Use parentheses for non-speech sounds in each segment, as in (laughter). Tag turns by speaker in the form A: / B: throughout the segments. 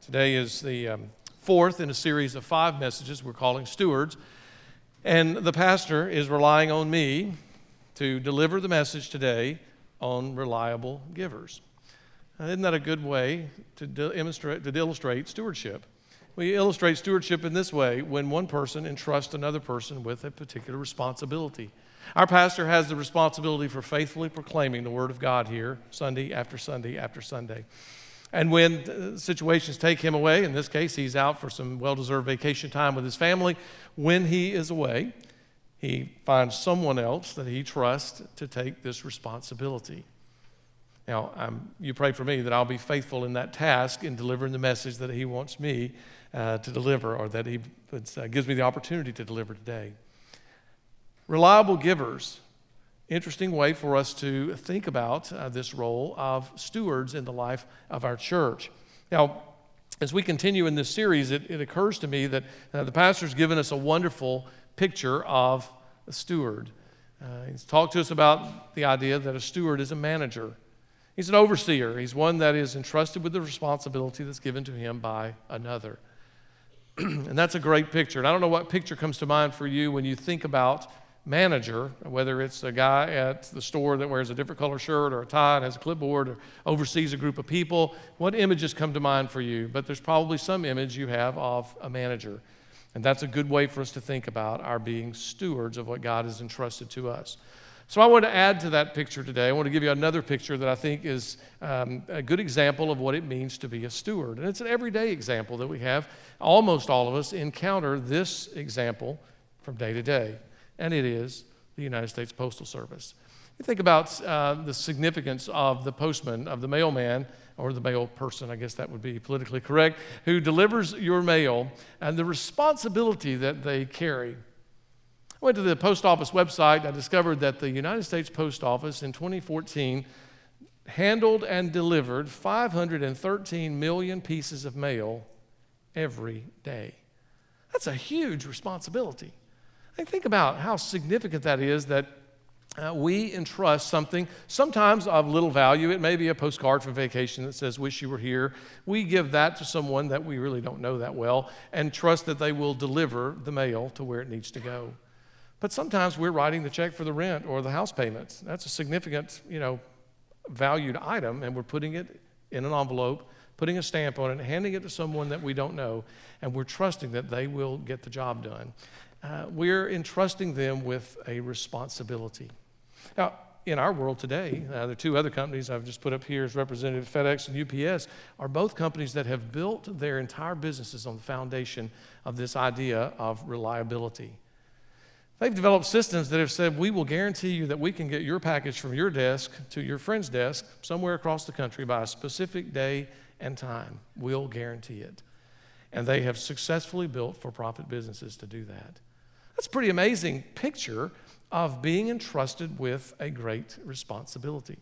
A: Today is the um, fourth in a series of five messages we're calling Stewards. And the pastor is relying on me to deliver the message today on reliable givers. Now, isn't that a good way to, demonstrate, to illustrate stewardship? We illustrate stewardship in this way when one person entrusts another person with a particular responsibility. Our pastor has the responsibility for faithfully proclaiming the Word of God here, Sunday after Sunday after Sunday. And when situations take him away, in this case, he's out for some well deserved vacation time with his family. When he is away, he finds someone else that he trusts to take this responsibility. Now, um, you pray for me that I'll be faithful in that task in delivering the message that he wants me uh, to deliver or that he uh, gives me the opportunity to deliver today. Reliable givers interesting way for us to think about uh, this role of stewards in the life of our church. Now, as we continue in this series, it, it occurs to me that uh, the pastor's given us a wonderful picture of a steward. Uh, he's talked to us about the idea that a steward is a manager. He's an overseer. He's one that is entrusted with the responsibility that's given to him by another. (clears throat) and that's a great picture. And I don't know what picture comes to mind for you when you think about manager, whether it's a guy at the store that wears a different color shirt or a tie and has a clipboard or oversees a group of people, what images come to mind for you? But there's probably some image you have of a manager. And that's a good way for us to think about our being stewards of what God has entrusted to us. So I want to add to that picture today. I want to give you another picture that I think is um, a good example of what it means to be a steward. And it's an everyday example that we have. Almost all of us encounter this example from day to day and it is the United States Postal Service. You think about uh, the significance of the postman, of the mailman, or the mail person, I guess that would be politically correct, who delivers your mail and the responsibility that they carry. I went to the post office website. I discovered that the United States Post Office in 2014 handled and delivered 513 million pieces of mail every day. That's a huge responsibility think about how significant that is that uh, we entrust something, sometimes of little value. It may be a postcard from vacation that says, Wish you were here. We give that to someone that we really don't know that well and trust that they will deliver the mail to where it needs to go. But sometimes we're writing the check for the rent or the house payments. That's a significant, you know, valued item, and we're putting it in an envelope, putting a stamp on it, handing it to someone that we don't know, and we're trusting that they will get the job done uh, we're entrusting them with a responsibility. Now, in our world today, uh, the two other companies I've just put up here as representative FedEx and UPS are both companies that have built their entire businesses on the foundation of this idea of reliability. They've developed systems that have said, we will guarantee you that we can get your package from your desk to your friend's desk somewhere across the country by a specific day and time. We'll guarantee it. And they have successfully built for profit businesses to do that. That's a pretty amazing picture of being entrusted with a great responsibility.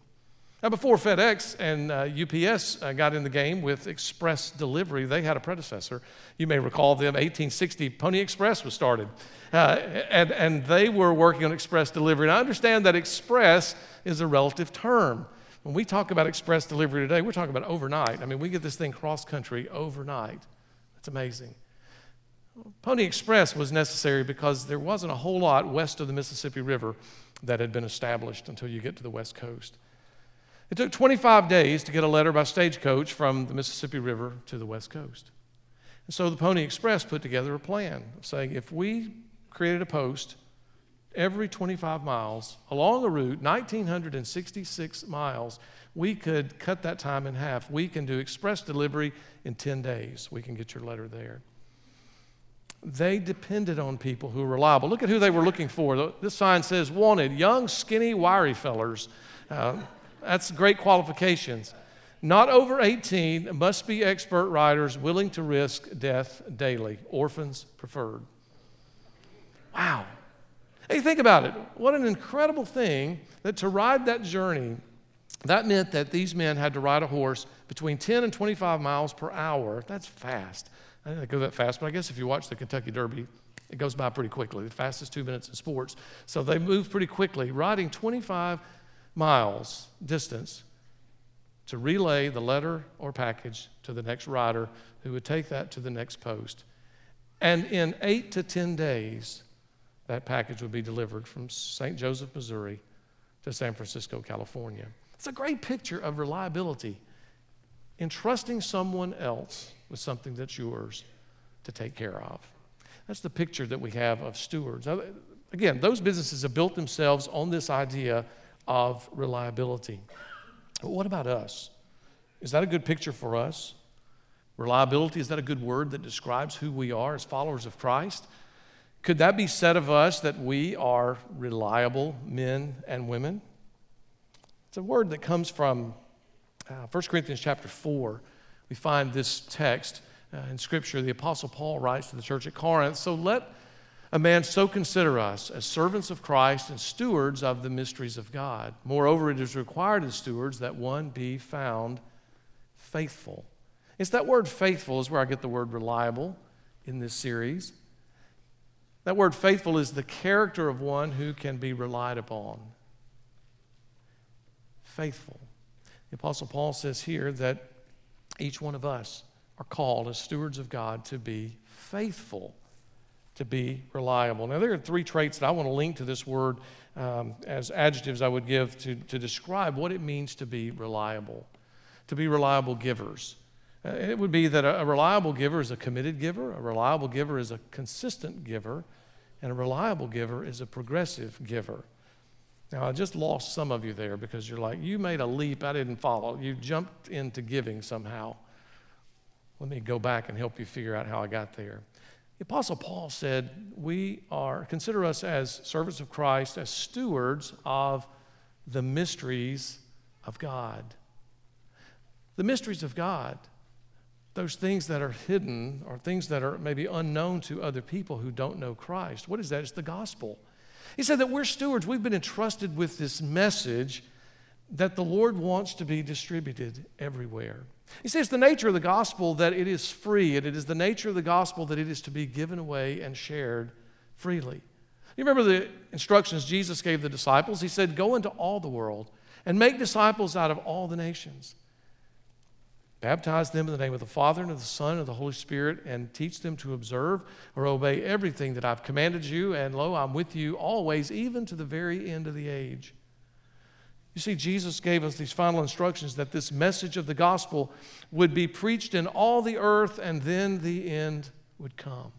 A: Now, before FedEx and uh, UPS uh, got in the game with express delivery, they had a predecessor. You may recall them, 1860, Pony Express was started. Uh, and, and they were working on express delivery. And I understand that express is a relative term. When we talk about express delivery today, we're talking about overnight. I mean, we get this thing cross country overnight. That's amazing. Pony Express was necessary because there wasn't a whole lot west of the Mississippi River that had been established until you get to the West Coast. It took 25 days to get a letter by stagecoach from the Mississippi River to the West Coast. And so the Pony Express put together a plan saying if we created a post every 25 miles along a route, 1,966 miles, we could cut that time in half. We can do express delivery in 10 days. We can get your letter there they depended on people who were reliable. Look at who they were looking for. This sign says wanted young, skinny, wiry fellers. Uh, that's great qualifications. Not over 18, must be expert riders willing to risk death daily. Orphans preferred. Wow. Hey, think about it. What an incredible thing that to ride that journey, that meant that these men had to ride a horse between 10 and 25 miles per hour. That's fast. I go that fast, but I guess if you watch the Kentucky Derby, it goes by pretty quickly. The fastest two minutes in sports. So they move pretty quickly, riding 25 miles distance to relay the letter or package to the next rider who would take that to the next post. And in eight to 10 days, that package would be delivered from St. Joseph, Missouri to San Francisco, California. It's a great picture of reliability. Entrusting someone else with something that's yours to take care of. That's the picture that we have of stewards. Now, again, those businesses have built themselves on this idea of reliability. But what about us? Is that a good picture for us? Reliability, is that a good word that describes who we are as followers of Christ? Could that be said of us that we are reliable men and women? It's a word that comes from uh, 1 Corinthians chapter 4. We find this text uh, in Scripture. The Apostle Paul writes to the church at Corinth So let a man so consider us as servants of Christ and stewards of the mysteries of God. Moreover, it is required of stewards that one be found faithful. It's that word faithful is where I get the word reliable in this series. That word faithful is the character of one who can be relied upon. Faithful. The Apostle Paul says here that each one of us are called as stewards of God to be faithful, to be reliable. Now, there are three traits that I want to link to this word um, as adjectives I would give to, to describe what it means to be reliable, to be reliable givers. Uh, it would be that a, a reliable giver is a committed giver, a reliable giver is a consistent giver, and a reliable giver is a progressive giver. Now, I just lost some of you there because you're like, you made a leap I didn't follow. You jumped into giving somehow. Let me go back and help you figure out how I got there. The Apostle Paul said, We are, consider us as servants of Christ, as stewards of the mysteries of God. The mysteries of God those things that are hidden or things that are maybe unknown to other people who don't know Christ. What is that? It's the gospel. He said that we're stewards. We've been entrusted with this message that the Lord wants to be distributed everywhere. He says the nature of the gospel that it is free, and it is the nature of the gospel that it is to be given away and shared freely. You remember the instructions Jesus gave the disciples? He said, Go into all the world and make disciples out of all the nations. Baptize them in the name of the Father and of the Son and of the Holy Spirit, and teach them to observe or obey everything that I've commanded you. And lo, I'm with you always, even to the very end of the age. You see, Jesus gave us these final instructions that this message of the gospel would be preached in all the earth, and then the end would come.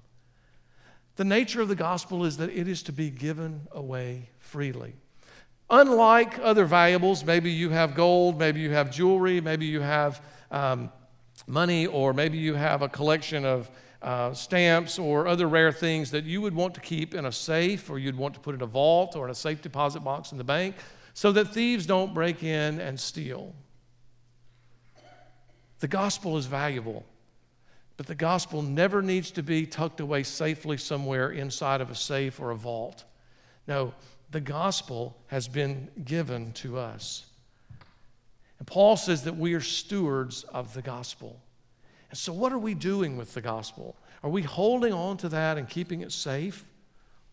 A: The nature of the gospel is that it is to be given away freely. Unlike other valuables, maybe you have gold, maybe you have jewelry, maybe you have um, money, or maybe you have a collection of uh, stamps or other rare things that you would want to keep in a safe, or you'd want to put in a vault or in a safe deposit box in the bank so that thieves don't break in and steal. The gospel is valuable, but the gospel never needs to be tucked away safely somewhere inside of a safe or a vault. No, the gospel has been given to us. And Paul says that we are stewards of the gospel. And so, what are we doing with the gospel? Are we holding on to that and keeping it safe?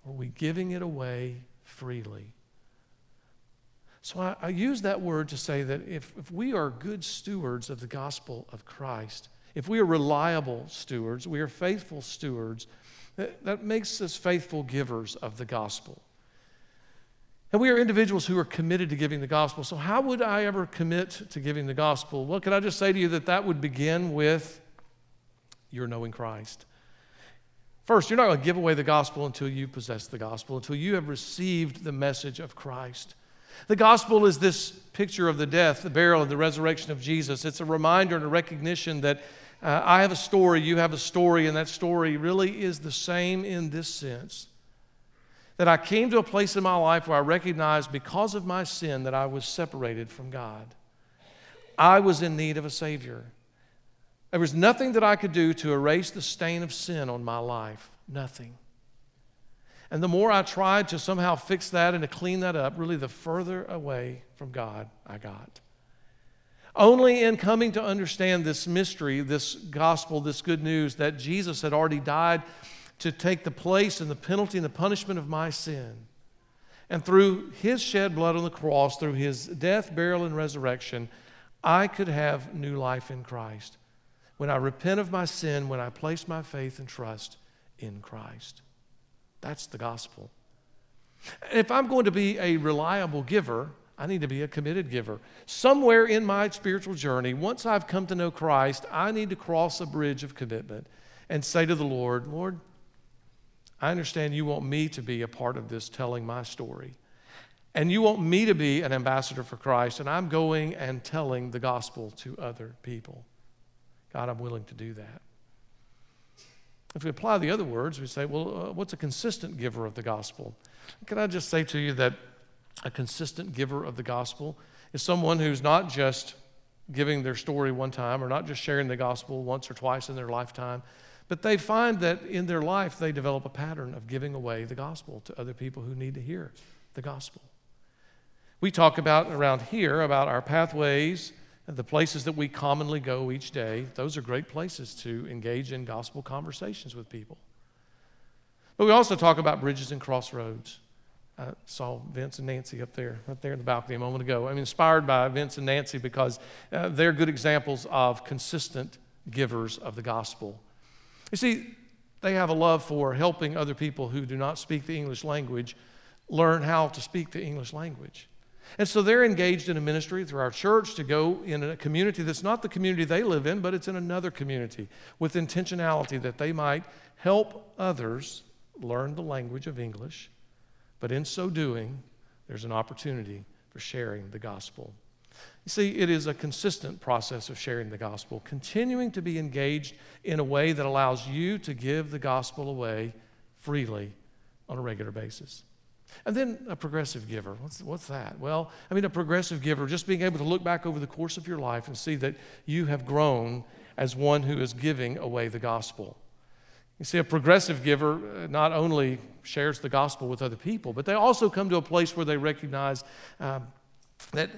A: Or are we giving it away freely? So, I, I use that word to say that if, if we are good stewards of the gospel of Christ, if we are reliable stewards, we are faithful stewards, that, that makes us faithful givers of the gospel. And we are individuals who are committed to giving the gospel. So, how would I ever commit to giving the gospel? Well, can I just say to you that that would begin with your knowing Christ? First, you're not going to give away the gospel until you possess the gospel, until you have received the message of Christ. The gospel is this picture of the death, the burial, and the resurrection of Jesus. It's a reminder and a recognition that uh, I have a story, you have a story, and that story really is the same in this sense that I came to a place in my life where I recognized because of my sin that I was separated from God. I was in need of a Savior. There was nothing that I could do to erase the stain of sin on my life. Nothing. And the more I tried to somehow fix that and to clean that up, really the further away from God I got. Only in coming to understand this mystery, this gospel, this good news that Jesus had already died to take the place and the penalty and the punishment of my sin. And through his shed blood on the cross, through his death, burial, and resurrection, I could have new life in Christ. When I repent of my sin, when I place my faith and trust in Christ. That's the gospel. If I'm going to be a reliable giver, I need to be a committed giver. Somewhere in my spiritual journey, once I've come to know Christ, I need to cross a bridge of commitment and say to the Lord, Lord, I understand you want me to be a part of this telling my story. And you want me to be an ambassador for Christ, and I'm going and telling the gospel to other people. God, I'm willing to do that. If we apply the other words, we say, well, uh, what's a consistent giver of the gospel? Can I just say to you that a consistent giver of the gospel is someone who's not just giving their story one time or not just sharing the gospel once or twice in their lifetime, but they find that in their life they develop a pattern of giving away the gospel to other people who need to hear the gospel. We talk about around here about our pathways and the places that we commonly go each day. Those are great places to engage in gospel conversations with people. But we also talk about bridges and crossroads. I saw Vince and Nancy up there, right there in the balcony a moment ago. I'm inspired by Vince and Nancy because uh, they're good examples of consistent givers of the gospel. You see, they have a love for helping other people who do not speak the English language learn how to speak the English language. And so they're engaged in a ministry through our church to go in a community that's not the community they live in, but it's in another community with intentionality that they might help others learn the language of English but in so doing, there's an opportunity for sharing the gospel. You see, it is a consistent process of sharing the gospel, continuing to be engaged in a way that allows you to give the gospel away freely on a regular basis. And then a progressive giver. What's, what's that? Well, I mean, a progressive giver, just being able to look back over the course of your life and see that you have grown as one who is giving away the gospel. You see, a progressive giver uh, not only shares the gospel with other people, but they also come to a place where they recognize um, that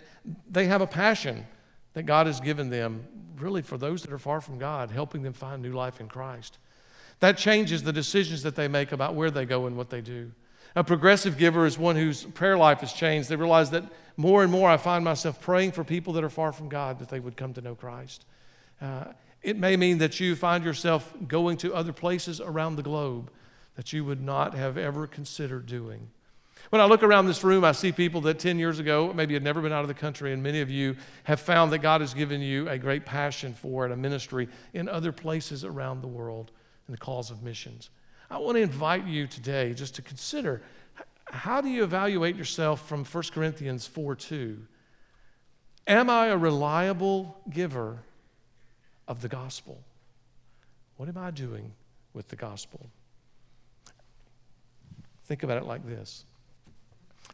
A: they have a passion that God has given them, really for those that are far from God, helping them find new life in Christ. That changes the decisions that they make about where they go and what they do. A progressive giver is one whose prayer life has changed. They realize that more and more I find myself praying for people that are far from God that they would come to know Christ. Uh, it may mean that you find yourself going to other places around the globe that you would not have ever considered doing. When I look around this room, I see people that 10 years ago maybe had never been out of the country, and many of you have found that God has given you a great passion for and a ministry in other places around the world in the cause of missions. I want to invite you today just to consider how do you evaluate yourself from 1 Corinthians 4 2? Am I a reliable giver of the gospel. What am I doing with the gospel? Think about it like this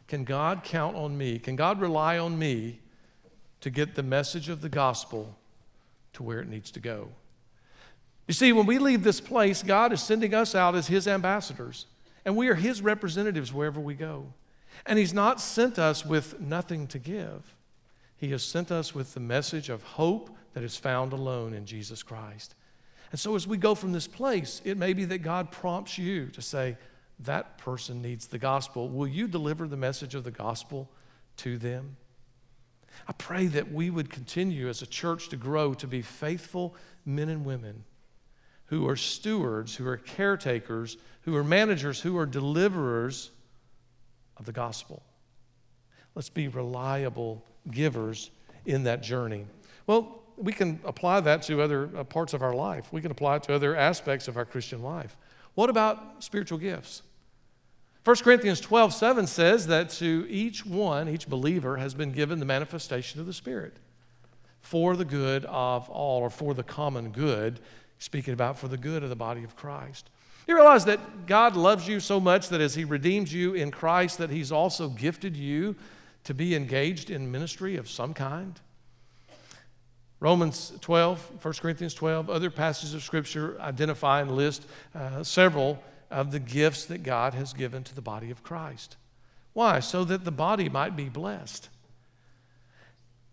A: Can God count on me? Can God rely on me to get the message of the gospel to where it needs to go? You see, when we leave this place, God is sending us out as His ambassadors, and we are His representatives wherever we go. And He's not sent us with nothing to give, He has sent us with the message of hope that is found alone in Jesus Christ. And so, as we go from this place, it may be that God prompts you to say, That person needs the gospel. Will you deliver the message of the gospel to them? I pray that we would continue as a church to grow to be faithful men and women who are stewards, who are caretakers, who are managers, who are deliverers of the gospel. Let's be reliable givers in that journey. Well, we can apply that to other uh, parts of our life. We can apply it to other aspects of our Christian life. What about spiritual gifts? 1 Corinthians 12, 7 says that to each one, each believer, has been given the manifestation of the Spirit for the good of all, or for the common good, speaking about for the good of the body of Christ. You realize that God loves you so much that as He redeemed you in Christ, that He's also gifted you to be engaged in ministry of some kind? Romans 12, 1 Corinthians 12, other passages of Scripture identify and list uh, several of the gifts that God has given to the body of Christ. Why? So that the body might be blessed.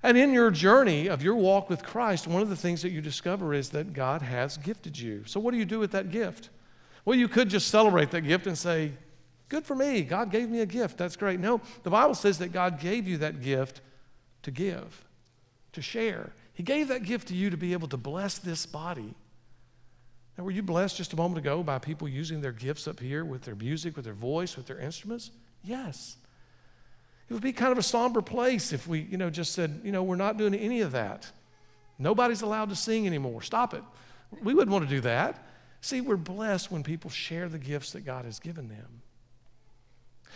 A: And in your journey of your walk with Christ, one of the things that you discover is that God has gifted you. So, what do you do with that gift? Well, you could just celebrate that gift and say, Good for me. God gave me a gift. That's great. No, the Bible says that God gave you that gift to give. to share. He gave that gift to you to be able to bless this body. Now, were you blessed just a moment ago by people using their gifts up here with their music, with their voice, with their instruments? Yes. It would be kind of a somber place if we, you know, just said, you know, we're not doing any of that. Nobody's allowed to sing anymore. Stop it. We wouldn't want to do that. See, we're blessed when people share the gifts that God has given them.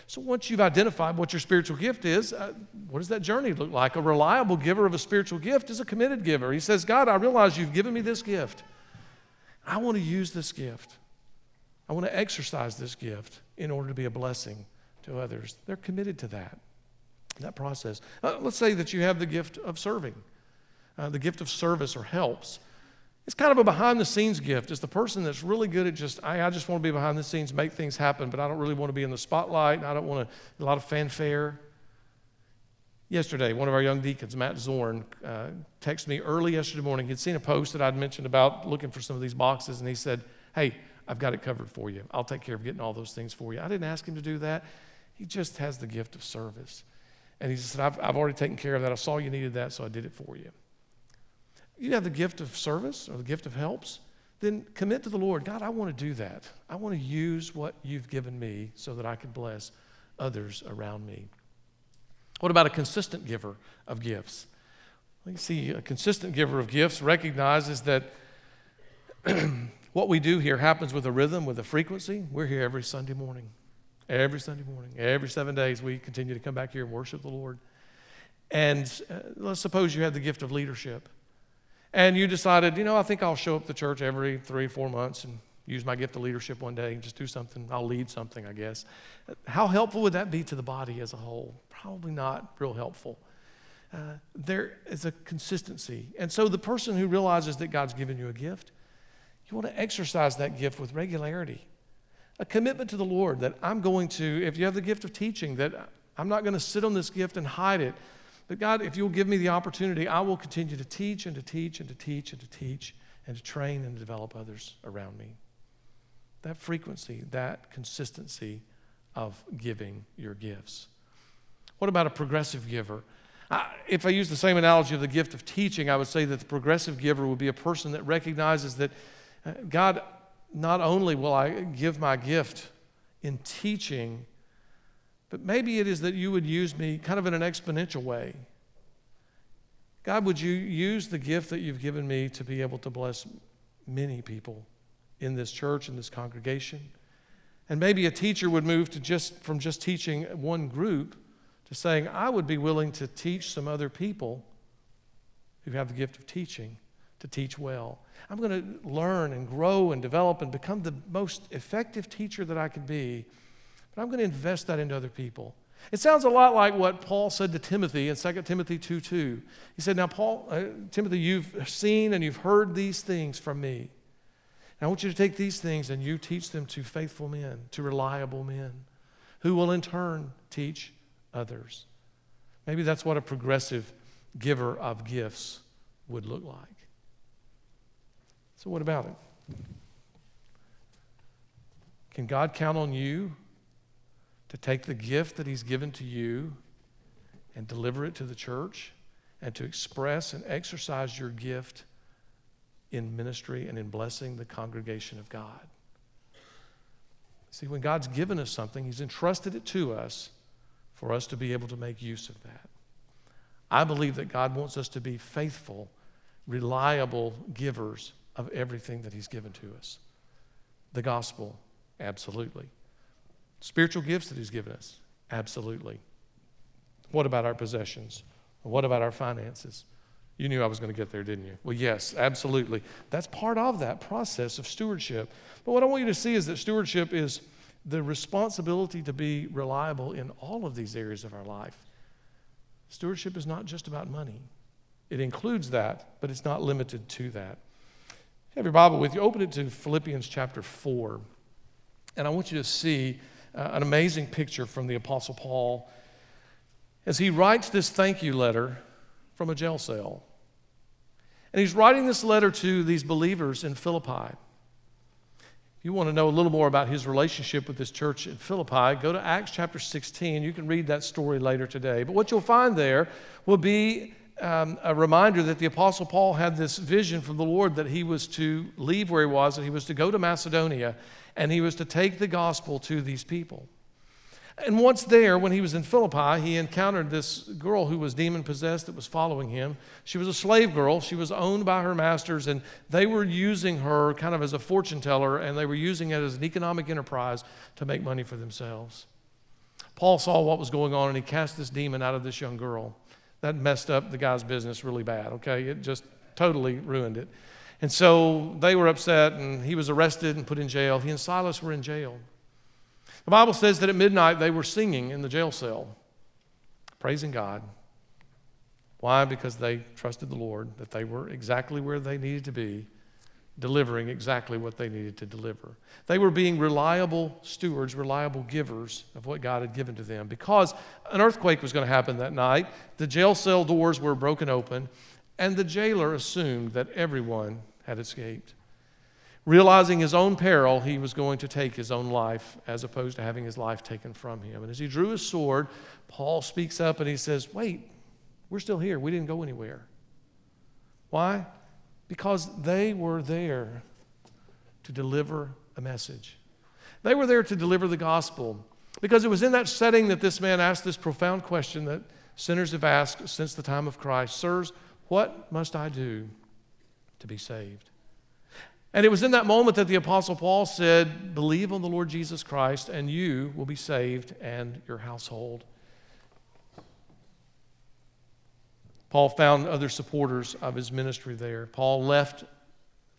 A: So once you've identified what your spiritual gift is, uh, what does that journey look like? A reliable giver of a spiritual gift is a committed giver. He says, God, I realize you've given me this gift. I want to use this gift. I want to exercise this gift in order to be a blessing to others. They're committed to that, that process. Uh, let's say that you have the gift of serving, uh, the gift of service or helps. It's kind of a behind the scenes gift. It's the person that's really good at just, I, I just want to be behind the scenes, make things happen, but I don't really want to be in the spotlight. I don't want to, a lot of fanfare. Yesterday, one of our young deacons, Matt Zorn, uh, texted me early yesterday morning. He'd seen a post that I'd mentioned about looking for some of these boxes, and he said, Hey, I've got it covered for you. I'll take care of getting all those things for you. I didn't ask him to do that. He just has the gift of service. And he said, I've, I've already taken care of that. I saw you needed that, so I did it for you you have the gift of service or the gift of helps, then commit to the Lord. God, I want to do that. I want to use what you've given me so that I can bless others around me. What about a consistent giver of gifts? You see, a consistent giver of gifts recognizes that (clears throat) what we do here happens with a rhythm, with a frequency. We're here every Sunday morning. Every Sunday morning. Every seven days, we continue to come back here and worship the Lord. And uh, let's suppose you have the gift of leadership and you decided, you know, I think I'll show up to church every three, four months and use my gift of leadership one day and just do something. I'll lead something, I guess. How helpful would that be to the body as a whole? Probably not real helpful. Uh, there is a consistency. And so the person who realizes that God's given you a gift, you want to exercise that gift with regularity. A commitment to the Lord that I'm going to, if you have the gift of teaching, that I'm not going to sit on this gift and hide it. But God, if you'll give me the opportunity, I will continue to teach and to teach and to teach and to teach and to train and develop others around me. That frequency, that consistency of giving your gifts. What about a progressive giver? I, if I use the same analogy of the gift of teaching, I would say that the progressive giver would be a person that recognizes that uh, God, not only will I give my gift in teaching, but maybe it is that you would use me kind of in an exponential way. God, would you use the gift that you've given me to be able to bless many people in this church, in this congregation? And maybe a teacher would move to just from just teaching one group to saying, I would be willing to teach some other people who have the gift of teaching to teach well. I'm going to learn and grow and develop and become the most effective teacher that I can be but I'm going to invest that into other people. It sounds a lot like what Paul said to Timothy in 2 Timothy 2 2. He said, Now, Paul, uh, Timothy, you've seen and you've heard these things from me. And I want you to take these things and you teach them to faithful men, to reliable men, who will in turn teach others. Maybe that's what a progressive giver of gifts would look like. So, what about it? Can God count on you to take the gift that He's given to you and deliver it to the church and to express and exercise your gift in ministry and in blessing the congregation of God. See, when God's given us something, He's entrusted it to us for us to be able to make use of that. I believe that God wants us to be faithful, reliable givers of everything that He's given to us. The gospel, absolutely. Spiritual gifts that He's given us? Absolutely. What about our possessions? What about our finances? You knew I was going to get there, didn't you? Well, yes, absolutely. That's part of that process of stewardship. But what I want you to see is that stewardship is the responsibility to be reliable in all of these areas of our life. Stewardship is not just about money, it includes that, but it's not limited to that. Have your Bible with you. Open it to Philippians chapter 4. And I want you to see an amazing picture from the Apostle Paul as he writes this thank you letter from a jail cell. And he's writing this letter to these believers in Philippi. If you want to know a little more about his relationship with this church in Philippi, go to Acts chapter 16. You can read that story later today. But what you'll find there will be um, a reminder that the Apostle Paul had this vision from the Lord that he was to leave where he was and he was to go to Macedonia and he was to take the gospel to these people. And once there, when he was in Philippi, he encountered this girl who was demon possessed that was following him. She was a slave girl. She was owned by her masters, and they were using her kind of as a fortune teller, and they were using it as an economic enterprise to make money for themselves. Paul saw what was going on, and he cast this demon out of this young girl. That messed up the guy's business really bad, okay? It just totally ruined it. And so they were upset, and he was arrested and put in jail. He and Silas were in jail. The Bible says that at midnight they were singing in the jail cell, praising God. Why? Because they trusted the Lord, that they were exactly where they needed to be, delivering exactly what they needed to deliver. They were being reliable stewards, reliable givers of what God had given to them. Because an earthquake was going to happen that night, the jail cell doors were broken open, and the jailer assumed that everyone had escaped. Realizing his own peril, he was going to take his own life as opposed to having his life taken from him. And as he drew his sword, Paul speaks up and he says, Wait, we're still here. We didn't go anywhere. Why? Because they were there to deliver a message. They were there to deliver the gospel. Because it was in that setting that this man asked this profound question that sinners have asked since the time of Christ Sirs, what must I do to be saved? And it was in that moment that the Apostle Paul said, Believe on the Lord Jesus Christ, and you will be saved and your household. Paul found other supporters of his ministry there. Paul left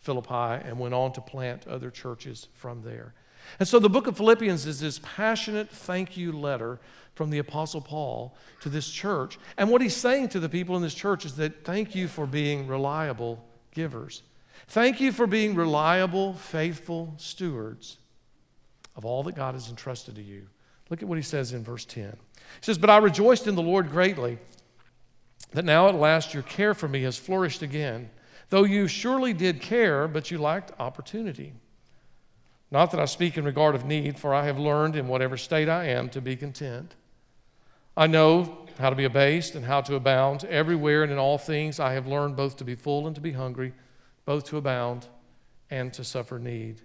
A: Philippi and went on to plant other churches from there. And so the book of Philippians is this passionate thank you letter from the Apostle Paul to this church. And what he's saying to the people in this church is that thank you for being reliable givers. Thank you for being reliable, faithful stewards of all that God has entrusted to you. Look at what he says in verse 10. He says, But I rejoiced in the Lord greatly that now at last your care for me has flourished again, though you surely did care, but you lacked opportunity. Not that I speak in regard of need, for I have learned in whatever state I am to be content. I know how to be abased and how to abound. Everywhere and in all things I have learned both to be full and to be hungry both to abound and to suffer need.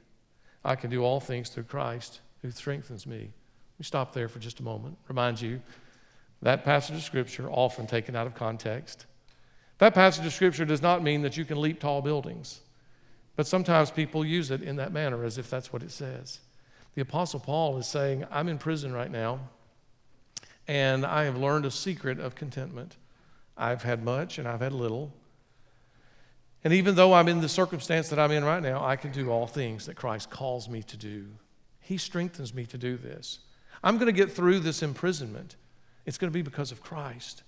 A: I can do all things through Christ who strengthens me. We stop there for just a moment. Remind you that passage of Scripture, often taken out of context. That passage of Scripture does not mean that you can leap tall buildings, but sometimes people use it in that manner as if that's what it says. The Apostle Paul is saying, I'm in prison right now, and I have learned a secret of contentment. I've had much and I've had little, and even though I'm in the circumstance that I'm in right now, I can do all things that Christ calls me to do. He strengthens me to do this. I'm going to get through this imprisonment. It's going to be because of Christ.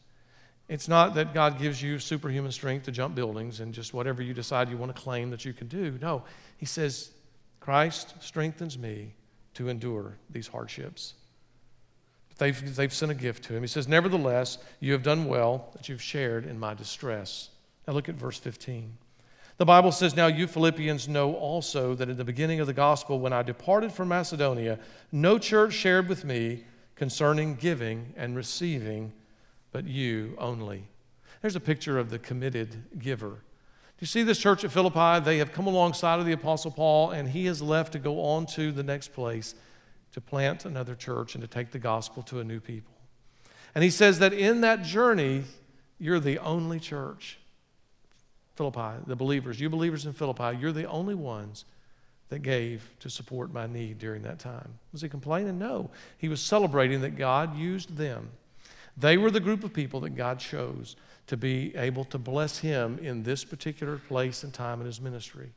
A: It's not that God gives you superhuman strength to jump buildings and just whatever you decide you want to claim that you can do. No, He says, Christ strengthens me to endure these hardships. But They've, they've sent a gift to him. He says, Nevertheless, you have done well that you've shared in my distress. Now look at verse 15. The Bible says, Now you Philippians know also that in the beginning of the gospel, when I departed from Macedonia, no church shared with me concerning giving and receiving, but you only. There's a picture of the committed giver. Do you see this church at Philippi? They have come alongside of the Apostle Paul, and he has left to go on to the next place to plant another church and to take the gospel to a new people. And he says that in that journey, you're the only church. Philippi, the believers, you believers in Philippi, you're the only ones that gave to support my need during that time. Was he complaining? No. He was celebrating that God used them. They were the group of people that God chose to be able to bless him in this particular place and time in his ministry.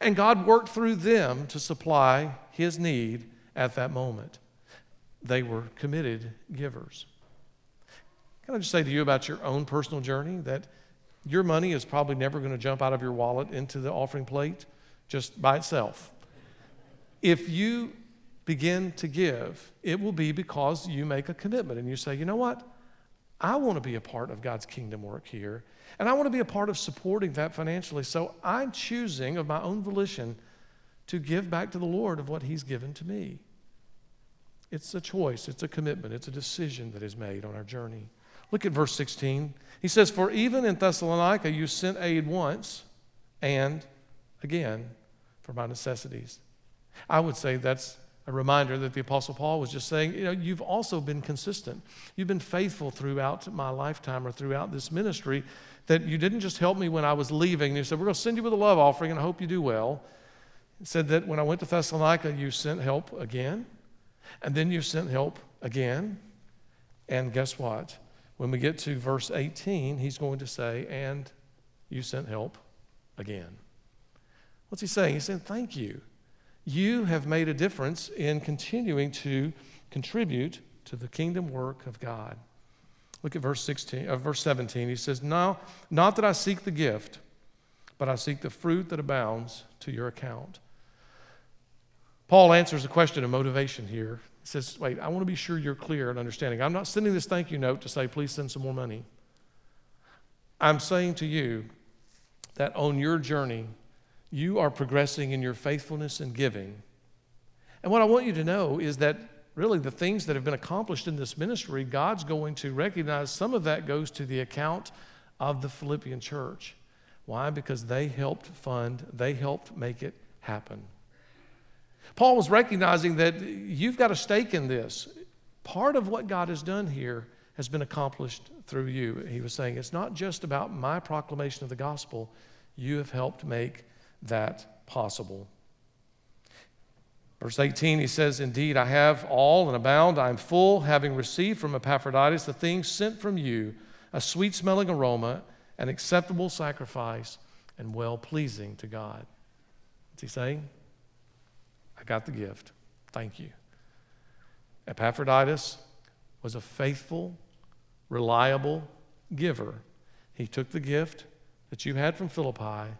A: And God worked through them to supply his need at that moment. They were committed givers. Can I just say to you about your own personal journey that your money is probably never going to jump out of your wallet into the offering plate just by itself. If you begin to give, it will be because you make a commitment and you say, you know what? I want to be a part of God's kingdom work here, and I want to be a part of supporting that financially. So I'm choosing of my own volition to give back to the Lord of what He's given to me. It's a choice, it's a commitment, it's a decision that is made on our journey. Look at verse 16. He says, For even in Thessalonica you sent aid once and again for my necessities. I would say that's a reminder that the Apostle Paul was just saying, you know, you've also been consistent. You've been faithful throughout my lifetime or throughout this ministry, that you didn't just help me when I was leaving. You said, We're going to send you with a love offering and I hope you do well. It said that when I went to Thessalonica, you sent help again, and then you sent help again. And guess what? When we get to verse 18, he's going to say, And you sent help again. What's he saying? He's saying, Thank you you have made a difference in continuing to contribute to the kingdom work of God. Look at verse 16, uh, verse 17. He says, "No, not that I seek the gift, but I seek the fruit that abounds to your account." Paul answers the question of motivation here. He says, "Wait, I want to be sure you're clear and understanding. I'm not sending this thank you note to say, please send some more money. I'm saying to you that on your journey you are progressing in your faithfulness and giving. And what I want you to know is that really the things that have been accomplished in this ministry, God's going to recognize some of that goes to the account of the Philippian church. Why? Because they helped fund, they helped make it happen. Paul was recognizing that you've got a stake in this. Part of what God has done here has been accomplished through you. He was saying, it's not just about my proclamation of the gospel, you have helped make that possible. Verse 18, he says, Indeed, I have all and abound. I am full, having received from Epaphroditus the things sent from you, a sweet smelling aroma, an acceptable sacrifice, and well pleasing to God. What's he saying? I got the gift. Thank you. Epaphroditus was a faithful, reliable giver. He took the gift that you had from Philippi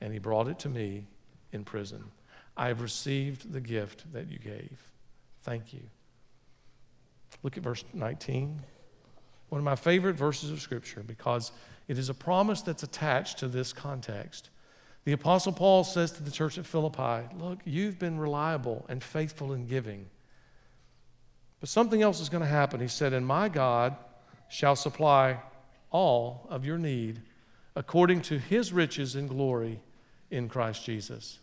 A: and he brought it to me in prison. I have received the gift that you gave. Thank you. Look at verse 19. One of my favorite verses of Scripture because it is a promise that's attached to this context. The Apostle Paul says to the church at Philippi, Look, you've been reliable and faithful in giving. But something else is going to happen. He said, And my God shall supply all of your need according to his riches and glory in Christ Jesus.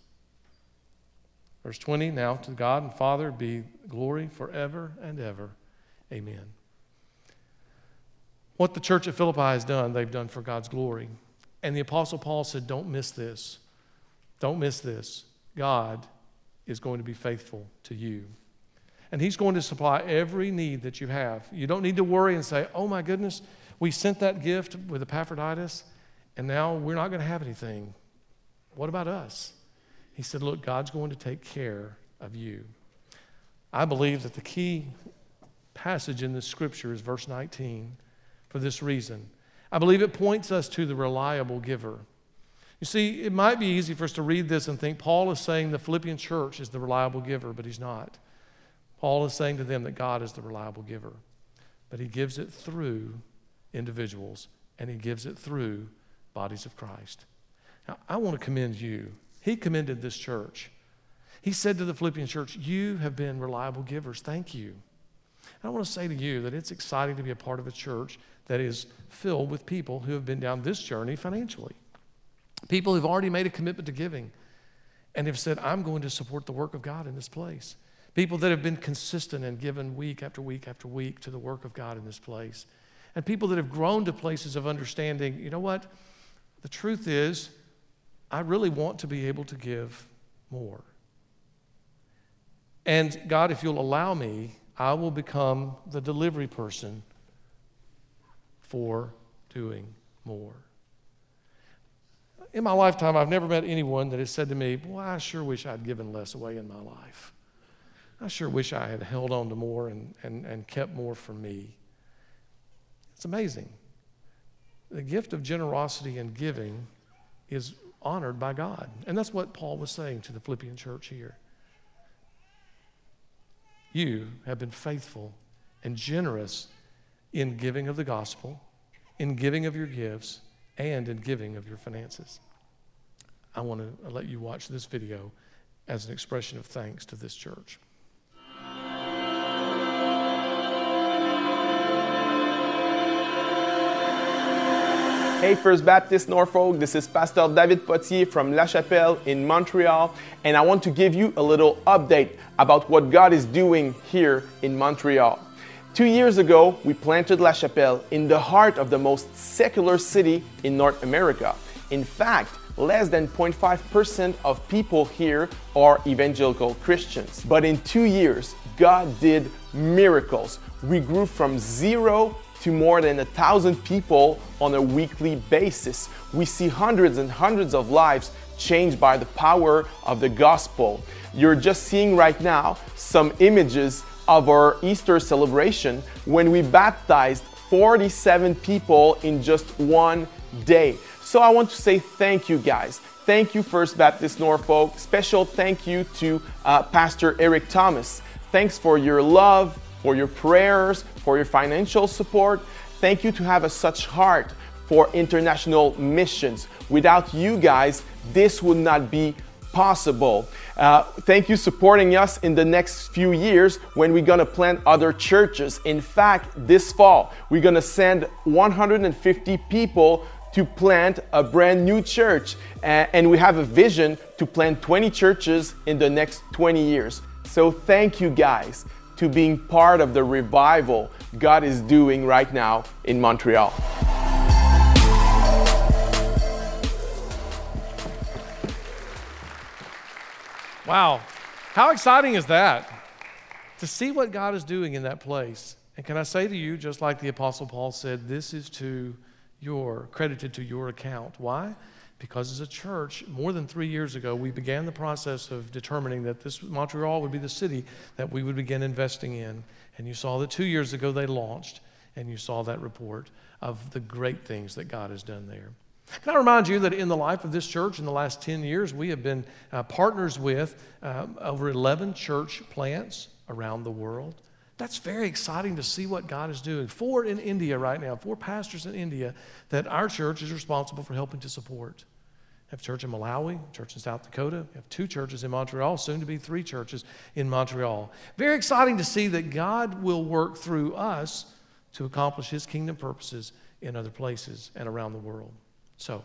A: Verse 20 Now to God and Father be glory forever and ever. Amen. What the church at Philippi has done, they've done for God's glory. And the Apostle Paul said, Don't miss this. Don't miss this. God is going to be faithful to you. And He's going to supply every need that you have. You don't need to worry and say, Oh my goodness, we sent that gift with Epaphroditus and now we're not going to have anything. What about us? He said, Look, God's going to take care of you. I believe that the key passage in this scripture is verse 19 for this reason. I believe it points us to the reliable giver. You see, it might be easy for us to read this and think Paul is saying the Philippian church is the reliable giver, but he's not. Paul is saying to them that God is the reliable giver, but he gives it through individuals and he gives it through bodies of Christ. Now, I want to commend you. He commended this church. He said to the Philippian church, You have been reliable givers. Thank you. And I want to say to you that it's exciting to be a part of a church that is filled with people who have been down this journey financially. People who've already made a commitment to giving and have said, I'm going to support the work of God in this place. People that have been consistent and given week after week after week to the work of God in this place. And people that have grown to places of understanding, you know what? The truth is, I really want to be able to give more. And God, if you'll allow me, I will become the delivery person for doing more. In my lifetime, I've never met anyone that has said to me, Boy, I sure wish I'd given less away in my life. I sure wish I had held on to more and, and, and kept more for me. It's amazing the gift of generosity and giving is honored by God. And that's what Paul was saying to the Philippian church here. You have been faithful and generous in giving of the gospel, in giving of your gifts, and in giving of your finances. I want to let you watch this video as an expression of thanks to this church.
B: Hey, First Baptist Norfolk, this is Pastor David Potier from La Chapelle in Montreal, and I want to give you a little update about what God is doing here in Montreal. Two years ago, we planted La Chapelle in the heart of the most secular city in North America. In fact, less than 0.5% of people here are evangelical Christians. But in two years, God did miracles. We grew from zero to more than a thousand people on a weekly basis. We see hundreds and hundreds of lives changed by the power of the gospel. You're just seeing right now some images of our Easter celebration when we baptized 47 people in just one day. So I want to say thank you guys. Thank you, First Baptist Norfolk. Special thank you to uh, Pastor Eric Thomas. Thanks for your love, for your prayers, for your financial support. Thank you to have a such heart for international missions. Without you guys, this would not be possible. Uh, thank you supporting us in the next few years when we're gonna plant other churches. In fact, this fall, we're gonna send 150 people to plant a brand new church. and we have a vision to plant 20 churches in the next 20 years. So thank you guys to being part of the revival God is doing right now in Montreal.
A: Wow. How exciting is that? To see what God is doing in that place. And can I say to you, just like the Apostle Paul said, this is to your, credited to your account. Why? Because as a church, more than three years ago, we began the process of determining that this Montreal would be the city that we would begin investing in. And you saw that two years ago they launched, and you saw that report of the great things that God has done there. Can I remind you that in the life of this church in the last 10 years, we have been uh, partners with um, over 11 church plants around the world. That's very exciting to see what God is doing. Four in India right now, four pastors in India that our church is responsible for helping to support have a church in Malawi, church in South Dakota. We have two churches in Montreal, soon to be three churches in Montreal. Very exciting to see that God will work through us to accomplish his kingdom purposes in other places and around the world. So,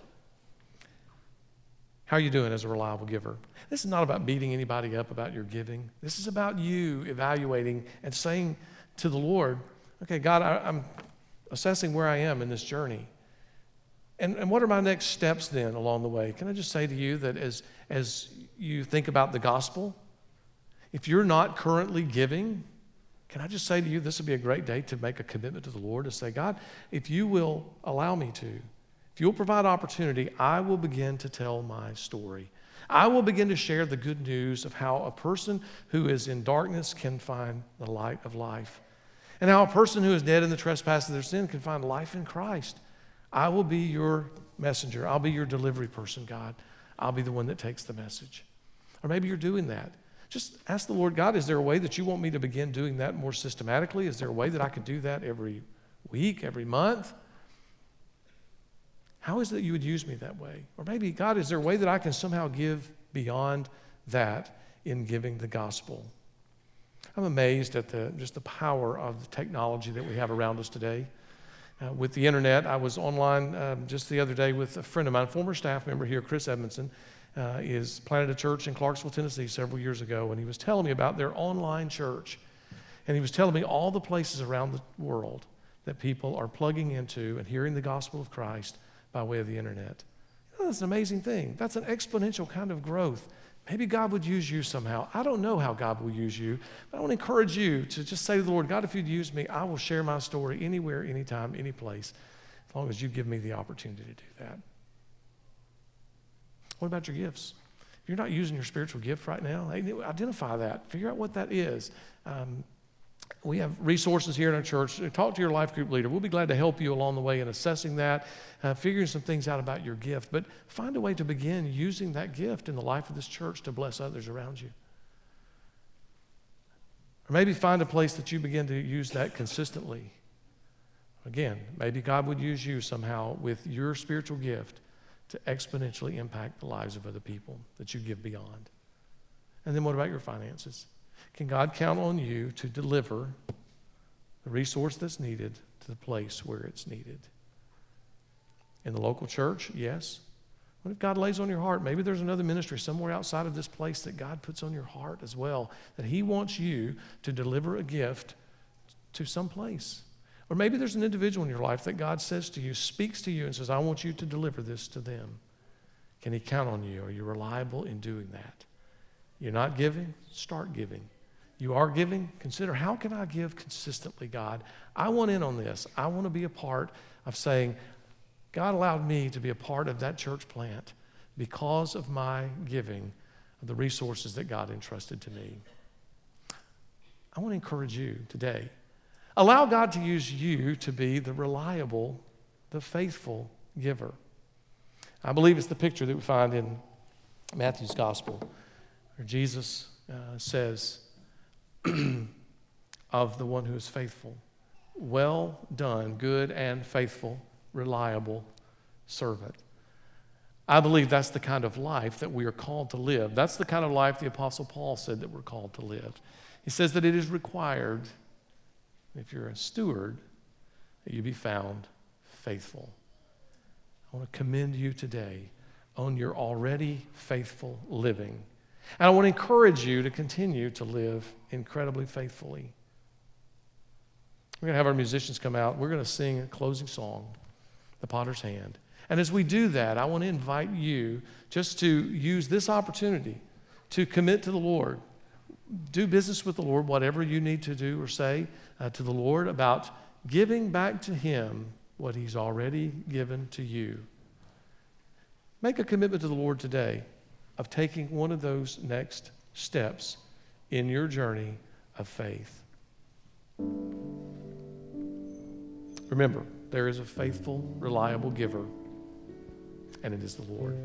A: how are you doing as a reliable giver? This is not about beating anybody up about your giving. This is about you evaluating and saying to the Lord, okay, God, I, I'm assessing where I am in this journey. And, and what are my next steps then along the way? Can I just say to you that as, as you think about the gospel, if you're not currently giving, can I just say to you, this would be a great day to make a commitment to the Lord to say, God, if you will allow me to, if you'll provide opportunity, I will begin to tell my story. I will begin to share the good news of how a person who is in darkness can find the light of life, and how a person who is dead in the trespass of their sin can find life in Christ. I will be your messenger. I'll be your delivery person, God. I'll be the one that takes the message. Or maybe you're doing that. Just ask the Lord God, is there a way that you want me to begin doing that more systematically? Is there a way that I could do that every week, every month? How is it that you would use me that way? Or maybe, God, is there a way that I can somehow give beyond that in giving the gospel? I'm amazed at the, just the power of the technology that we have around us today. Uh, with the internet. I was online um, just the other day with a friend of mine, former staff member here, Chris Edmondson, uh, is planted a church in Clarksville, Tennessee several years ago, and he was telling me about their online church. And he was telling me all the places around the world that people are plugging into and hearing the gospel of Christ by way of the internet. You know, that's an amazing thing. That's an exponential kind of growth Maybe God would use you somehow. I don't know how God will use you, but I want to encourage you to just say to the Lord, God, if you'd use me, I will share my story anywhere, anytime, any place, as long as you give me the opportunity to do that. What about your gifts? If you're not using your spiritual gift right now, identify that. Figure out what that is. Um, we have resources here in our church. Talk to your life group leader. We'll be glad to help you along the way in assessing that, uh, figuring some things out about your gift. But find a way to begin using that gift in the life of this church to bless others around you. Or maybe find a place that you begin to use that consistently. Again, maybe God would use you somehow with your spiritual gift to exponentially impact the lives of other people that you give beyond. And then what about your finances? Can God count on you to deliver the resource that's needed to the place where it's needed? In the local church? Yes. What if God lays on your heart? Maybe there's another ministry somewhere outside of this place that God puts on your heart as well, that He wants you to deliver a gift to some place. Or maybe there's an individual in your life that God says to you, speaks to you, and says, I want you to deliver this to them. Can He count on you? Are you reliable in doing that? You're not giving? Start giving. You are giving? Consider how can I give consistently, God? I want in on this. I want to be a part of saying, God allowed me to be a part of that church plant because of my giving of the resources that God entrusted to me. I want to encourage you today. Allow God to use you to be the reliable, the faithful giver. I believe it's the picture that we find in Matthew's gospel, where Jesus uh, says (clears throat) of the one who is faithful, Well done, good and faithful reliable servant. I believe that's the kind of life that we are called to live. That's the kind of life the Apostle Paul said that we're called to live. He says that it is required, if you're a steward, that you be found faithful. I want to commend you today on your already faithful living. And I want to encourage you to continue to live incredibly faithfully. We're going to have our musicians come out. We're going to sing a closing song the potter's hand. And as we do that, I want to invite you just to use this opportunity to commit to the Lord. Do business with the Lord, whatever you need to do or say uh, to the Lord about giving back to Him what He's already given to you. Make a commitment to the Lord today of taking one of those next steps in your journey of faith. Remember, there is a faithful, reliable giver, and it is the Lord.